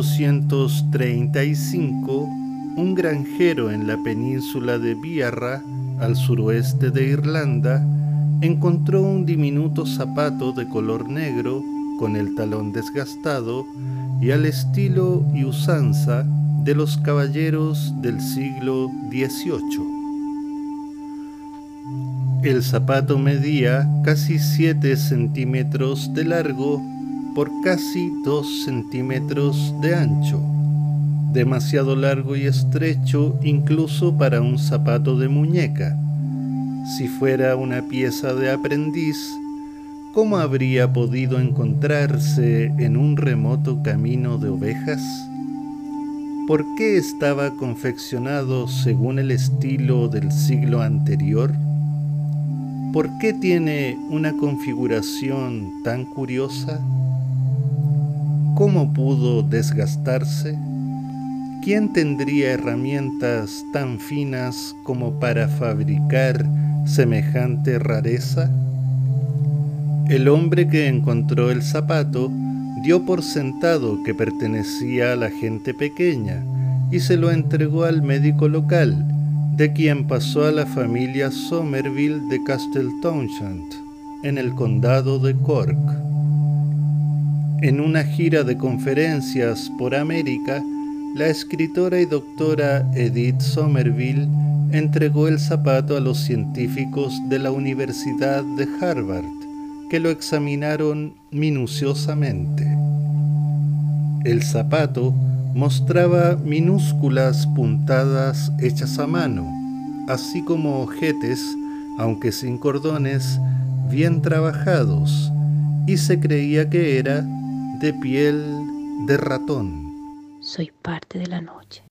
En 1835, un granjero en la península de Biarra, al suroeste de Irlanda, encontró un diminuto zapato de color negro con el talón desgastado y al estilo y usanza de los caballeros del siglo XVIII. El zapato medía casi 7 centímetros de largo por casi 2 centímetros de ancho, demasiado largo y estrecho incluso para un zapato de muñeca. Si fuera una pieza de aprendiz, ¿cómo habría podido encontrarse en un remoto camino de ovejas? ¿Por qué estaba confeccionado según el estilo del siglo anterior? ¿Por qué tiene una configuración tan curiosa? ¿Cómo pudo desgastarse? ¿Quién tendría herramientas tan finas como para fabricar semejante rareza? El hombre que encontró el zapato dio por sentado que pertenecía a la gente pequeña y se lo entregó al médico local, de quien pasó a la familia Somerville de Castle Townshend, en el condado de Cork. En una gira de conferencias por América, la escritora y doctora Edith Somerville entregó el zapato a los científicos de la Universidad de Harvard que lo examinaron minuciosamente. El zapato mostraba minúsculas puntadas hechas a mano, así como ojetes, aunque sin cordones, bien trabajados, y se creía que era de piel de ratón. Soy parte de la noche.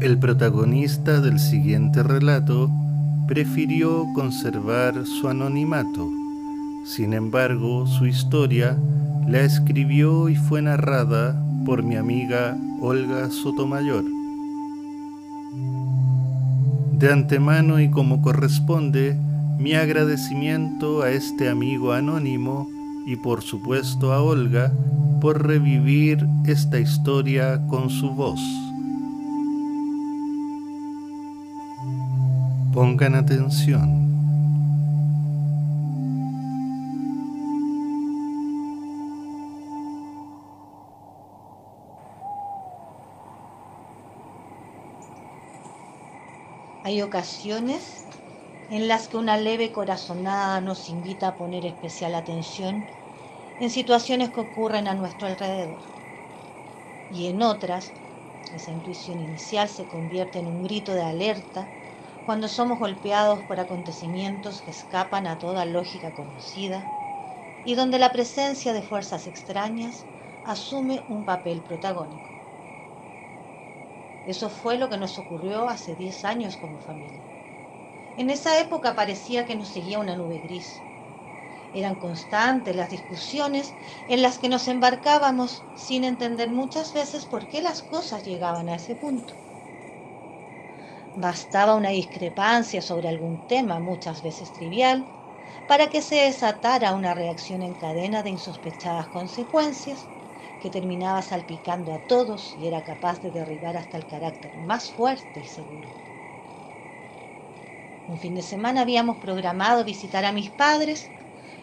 El protagonista del siguiente relato prefirió conservar su anonimato. Sin embargo, su historia la escribió y fue narrada por mi amiga Olga Sotomayor. De antemano y como corresponde, mi agradecimiento a este amigo anónimo y por supuesto a Olga por revivir esta historia con su voz. Pongan atención. Hay ocasiones en las que una leve corazonada nos invita a poner especial atención en situaciones que ocurren a nuestro alrededor. Y en otras, esa intuición inicial se convierte en un grito de alerta cuando somos golpeados por acontecimientos que escapan a toda lógica conocida y donde la presencia de fuerzas extrañas asume un papel protagónico. Eso fue lo que nos ocurrió hace 10 años como familia. En esa época parecía que nos seguía una nube gris. Eran constantes las discusiones en las que nos embarcábamos sin entender muchas veces por qué las cosas llegaban a ese punto. Bastaba una discrepancia sobre algún tema, muchas veces trivial, para que se desatara una reacción en cadena de insospechadas consecuencias que terminaba salpicando a todos y era capaz de derribar hasta el carácter más fuerte y seguro. Un fin de semana habíamos programado visitar a mis padres,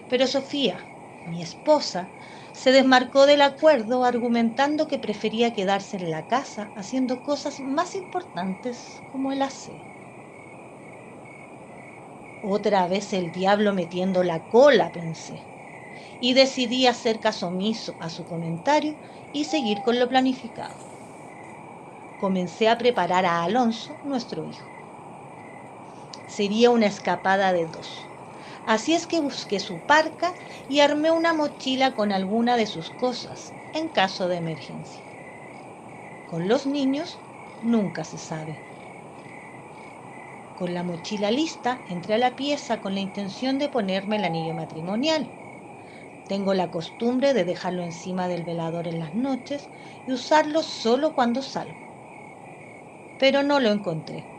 pero Sofía, mi esposa, se desmarcó del acuerdo argumentando que prefería quedarse en la casa haciendo cosas más importantes como el aseo. Otra vez el diablo metiendo la cola, pensé, y decidí hacer caso omiso a su comentario y seguir con lo planificado. Comencé a preparar a Alonso, nuestro hijo. Sería una escapada de dos Así es que busqué su parca y armé una mochila con alguna de sus cosas en caso de emergencia. Con los niños nunca se sabe. Con la mochila lista, entré a la pieza con la intención de ponerme el anillo matrimonial. Tengo la costumbre de dejarlo encima del velador en las noches y usarlo solo cuando salgo. Pero no lo encontré.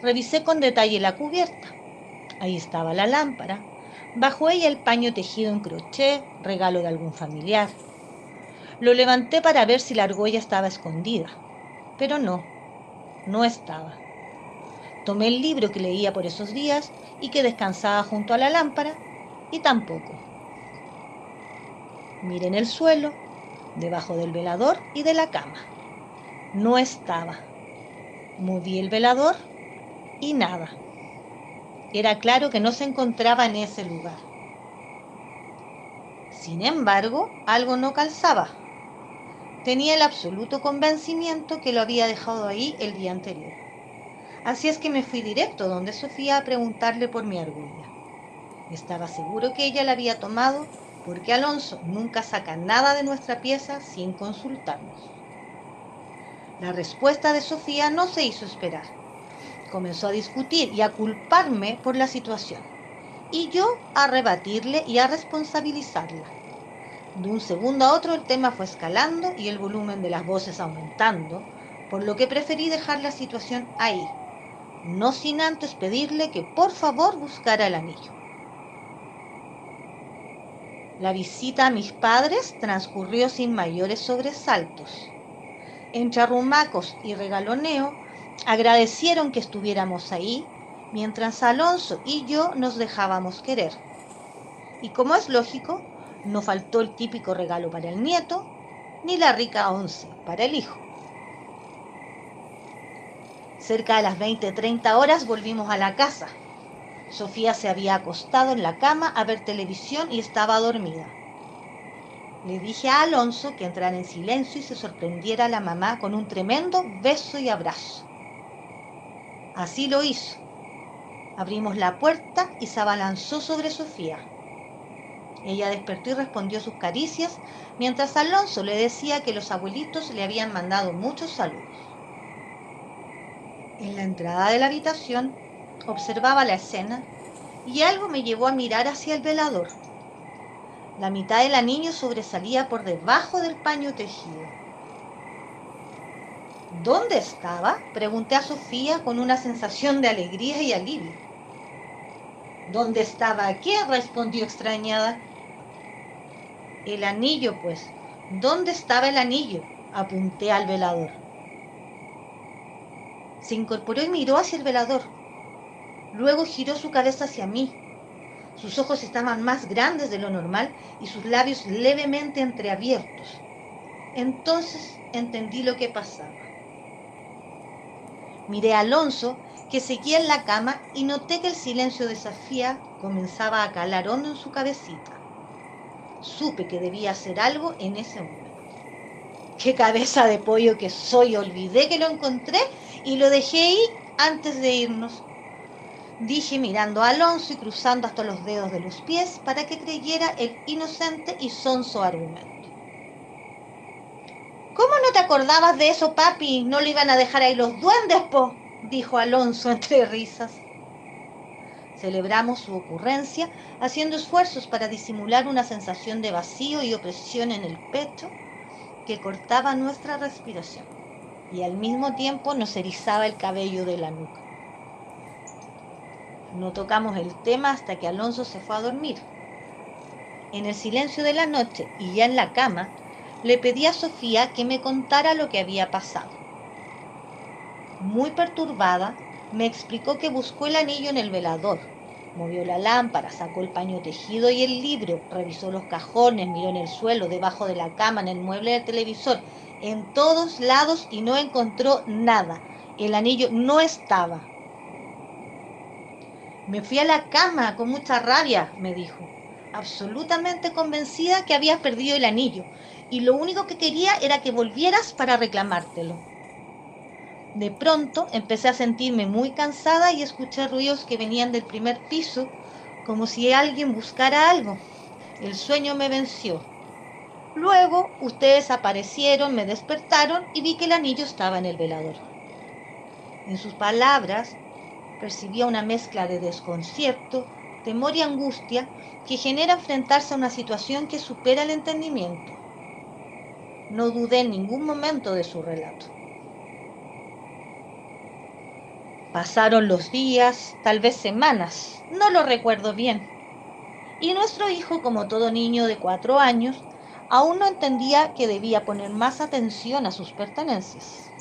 Revisé con detalle la cubierta Ahí estaba la lámpara, Bajo ella el paño tejido en crochet, regalo de algún familiar. Lo levanté para ver si la argolla estaba escondida, pero no, no estaba. Tomé el libro que leía por esos días y que descansaba junto a la lámpara y tampoco. Miré en el suelo, debajo del velador y de la cama. No estaba. Moví el velador y nada. Era claro que no se encontraba en ese lugar. Sin embargo, algo no calzaba. Tenía el absoluto convencimiento que lo había dejado ahí el día anterior. Así es que me fui directo donde Sofía a preguntarle por mi argolla. Estaba seguro que ella la había tomado porque Alonso nunca saca nada de nuestra pieza sin consultarnos. La respuesta de Sofía no se hizo esperar. Comenzó a discutir y a culparme por la situación, y yo a rebatirle y a responsabilizarla. De un segundo a otro el tema fue escalando y el volumen de las voces aumentando, por lo que preferí dejar la situación ahí, no sin antes pedirle que por favor buscara el anillo. La visita a mis padres transcurrió sin mayores sobresaltos. Entre arrumacos y regaloneo, agradecieron que estuviéramos ahí, mientras Alonso y yo nos dejábamos querer. Y como es lógico, no faltó el típico regalo para el nieto, ni la rica once para el hijo. Cerca de las 20-30 horas volvimos a la casa. Sofía se había acostado en la cama a ver televisión y estaba dormida. Le dije a Alonso que entrara en silencio y se sorprendiera a la mamá con un tremendo beso y abrazo. Así lo hizo. Abrimos la puerta y se abalanzó sobre Sofía. Ella despertó y respondió sus caricias, mientras Alonso le decía que los abuelitos le habían mandado muchos saludos. En la entrada de la habitación observaba la escena y algo me llevó a mirar hacia el velador. La mitad del anillo sobresalía por debajo del paño tejido. ¿Dónde estaba? Pregunté a Sofía con una sensación de alegría y alivio. ¿Dónde estaba qué? respondió extrañada. El anillo, pues. ¿Dónde estaba el anillo? Apunté al velador. Se incorporó y miró hacia el velador. Luego giró su cabeza hacia mí. Sus ojos estaban más grandes de lo normal y sus labios levemente entreabiertos. Entonces entendí lo que pasaba. Miré a Alonso, que seguía en la cama, y noté que el silencio de Sofía comenzaba a calar hondo en su cabecita. Supe que debía hacer algo en ese momento. ¡Qué cabeza de pollo que soy! Olvidé que lo encontré y lo dejé ahí antes de irnos dije mirando a Alonso y cruzando hasta los dedos de los pies para que creyera el inocente y sonso argumento. ¿Cómo no te acordabas de eso, papi? ¿No le iban a dejar ahí los duendes, po? dijo Alonso entre risas. Celebramos su ocurrencia haciendo esfuerzos para disimular una sensación de vacío y opresión en el pecho que cortaba nuestra respiración y al mismo tiempo nos erizaba el cabello de la nuca. No tocamos el tema hasta que Alonso se fue a dormir. En el silencio de la noche y ya en la cama, le pedí a Sofía que me contara lo que había pasado. Muy perturbada, me explicó que buscó el anillo en el velador, movió la lámpara, sacó el paño tejido y el libro, revisó los cajones, miró en el suelo, debajo de la cama, en el mueble del televisor, en todos lados y no encontró nada. El anillo no estaba. Me fui a la cama con mucha rabia, me dijo, absolutamente convencida que habías perdido el anillo y lo único que quería era que volvieras para reclamártelo. De pronto empecé a sentirme muy cansada y escuché ruidos que venían del primer piso, como si alguien buscara algo. El sueño me venció. Luego ustedes aparecieron, me despertaron y vi que el anillo estaba en el velador. En sus palabras percibía una mezcla de desconcierto, temor y angustia que genera enfrentarse a una situación que supera el entendimiento. No dudé en ningún momento de su relato. Pasaron los días, tal vez semanas, no lo recuerdo bien. Y nuestro hijo, como todo niño de cuatro años, aún no entendía que debía poner más atención a sus pertenencias.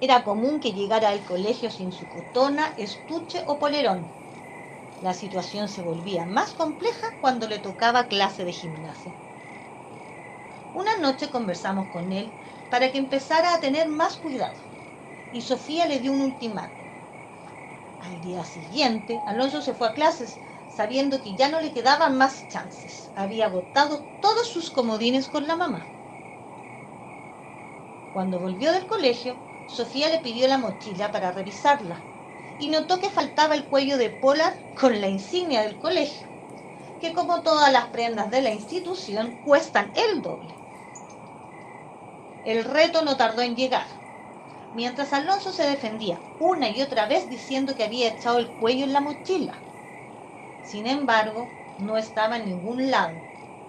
Era común que llegara al colegio sin su cotona, estuche o polerón. La situación se volvía más compleja cuando le tocaba clase de gimnasia. Una noche conversamos con él para que empezara a tener más cuidado y Sofía le dio un ultimátum. Al día siguiente, Alonso se fue a clases sabiendo que ya no le quedaban más chances. Había agotado todos sus comodines con la mamá. Cuando volvió del colegio, Sofía le pidió la mochila para revisarla y notó que faltaba el cuello de polar con la insignia del colegio, que como todas las prendas de la institución cuestan el doble. El reto no tardó en llegar. Mientras Alonso se defendía una y otra vez diciendo que había echado el cuello en la mochila. Sin embargo, no estaba en ningún lado.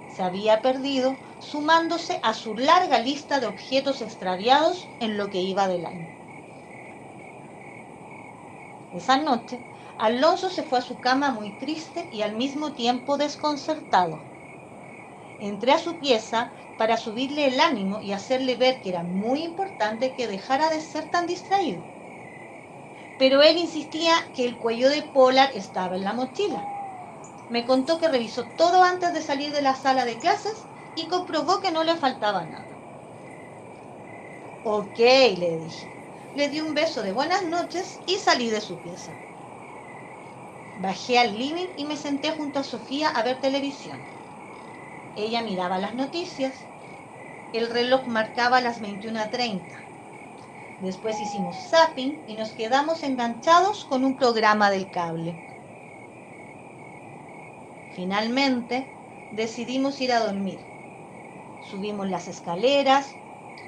Se había perdido sumándose a su larga lista de objetos extraviados en lo que iba del año. Esa noche, Alonso se fue a su cama muy triste y al mismo tiempo desconcertado. Entré a su pieza para subirle el ánimo y hacerle ver que era muy importante que dejara de ser tan distraído. Pero él insistía que el cuello de Polar estaba en la mochila. Me contó que revisó todo antes de salir de la sala de clases y comprobó que no le faltaba nada. Ok, le dije. Le di un beso de buenas noches y salí de su pieza. Bajé al living y me senté junto a Sofía a ver televisión. Ella miraba las noticias. El reloj marcaba las 21.30. Después hicimos zapping y nos quedamos enganchados con un programa del cable. Finalmente decidimos ir a dormir. Subimos las escaleras,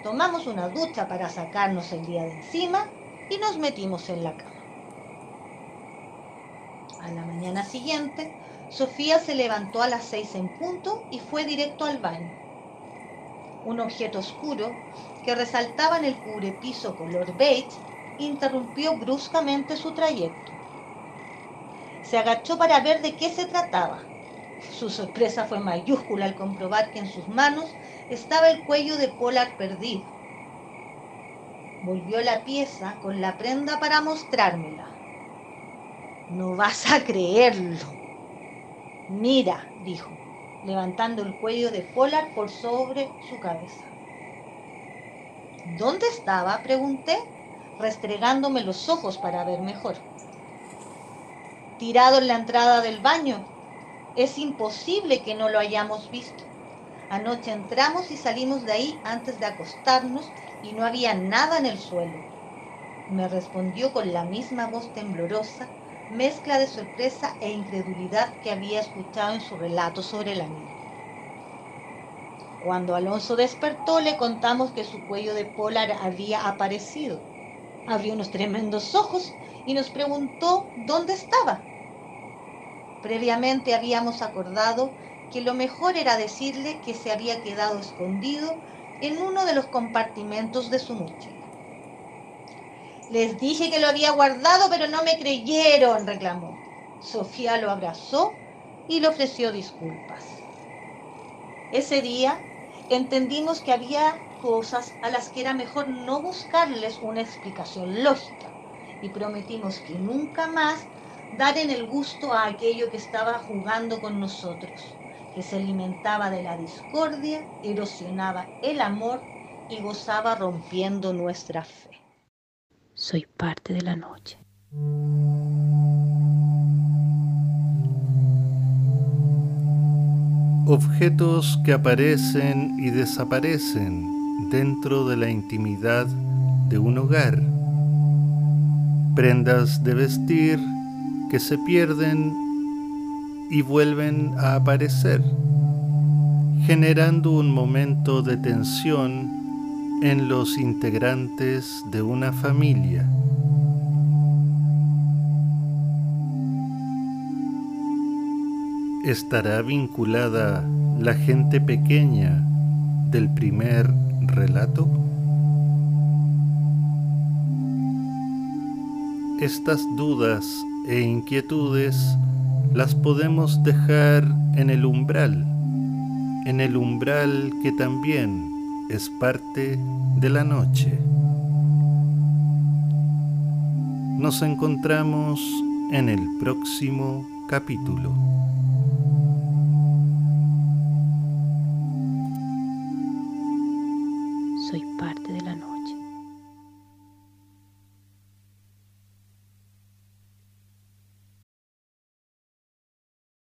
tomamos una ducha para sacarnos el día de encima y nos metimos en la cama. A la mañana siguiente, Sofía se levantó a las seis en punto y fue directo al baño. Un objeto oscuro que resaltaba en el cubrepiso color beige interrumpió bruscamente su trayecto. Se agachó para ver de qué se trataba. Su sorpresa fue mayúscula al comprobar que en sus manos estaba el cuello de Polar perdido. Volvió la pieza con la prenda para mostrármela. No vas a creerlo. Mira, dijo, levantando el cuello de Polar por sobre su cabeza. ¿Dónde estaba? pregunté, restregándome los ojos para ver mejor. Tirado en la entrada del baño. Es imposible que no lo hayamos visto. Anoche entramos y salimos de ahí antes de acostarnos y no había nada en el suelo. Me respondió con la misma voz temblorosa, mezcla de sorpresa e incredulidad que había escuchado en su relato sobre la niña. Cuando Alonso despertó le contamos que su cuello de polar había aparecido. Abrió unos tremendos ojos y nos preguntó dónde estaba. Previamente habíamos acordado que lo mejor era decirle que se había quedado escondido en uno de los compartimentos de su mochila. Les dije que lo había guardado, pero no me creyeron, reclamó. Sofía lo abrazó y le ofreció disculpas. Ese día entendimos que había cosas a las que era mejor no buscarles una explicación lógica y prometimos que nunca más dar en el gusto a aquello que estaba jugando con nosotros que se alimentaba de la discordia, erosionaba el amor y gozaba rompiendo nuestra fe. Soy parte de la noche. Objetos que aparecen y desaparecen dentro de la intimidad de un hogar. Prendas de vestir que se pierden y vuelven a aparecer, generando un momento de tensión en los integrantes de una familia. ¿Estará vinculada la gente pequeña del primer relato? Estas dudas e inquietudes las podemos dejar en el umbral, en el umbral que también es parte de la noche. Nos encontramos en el próximo capítulo.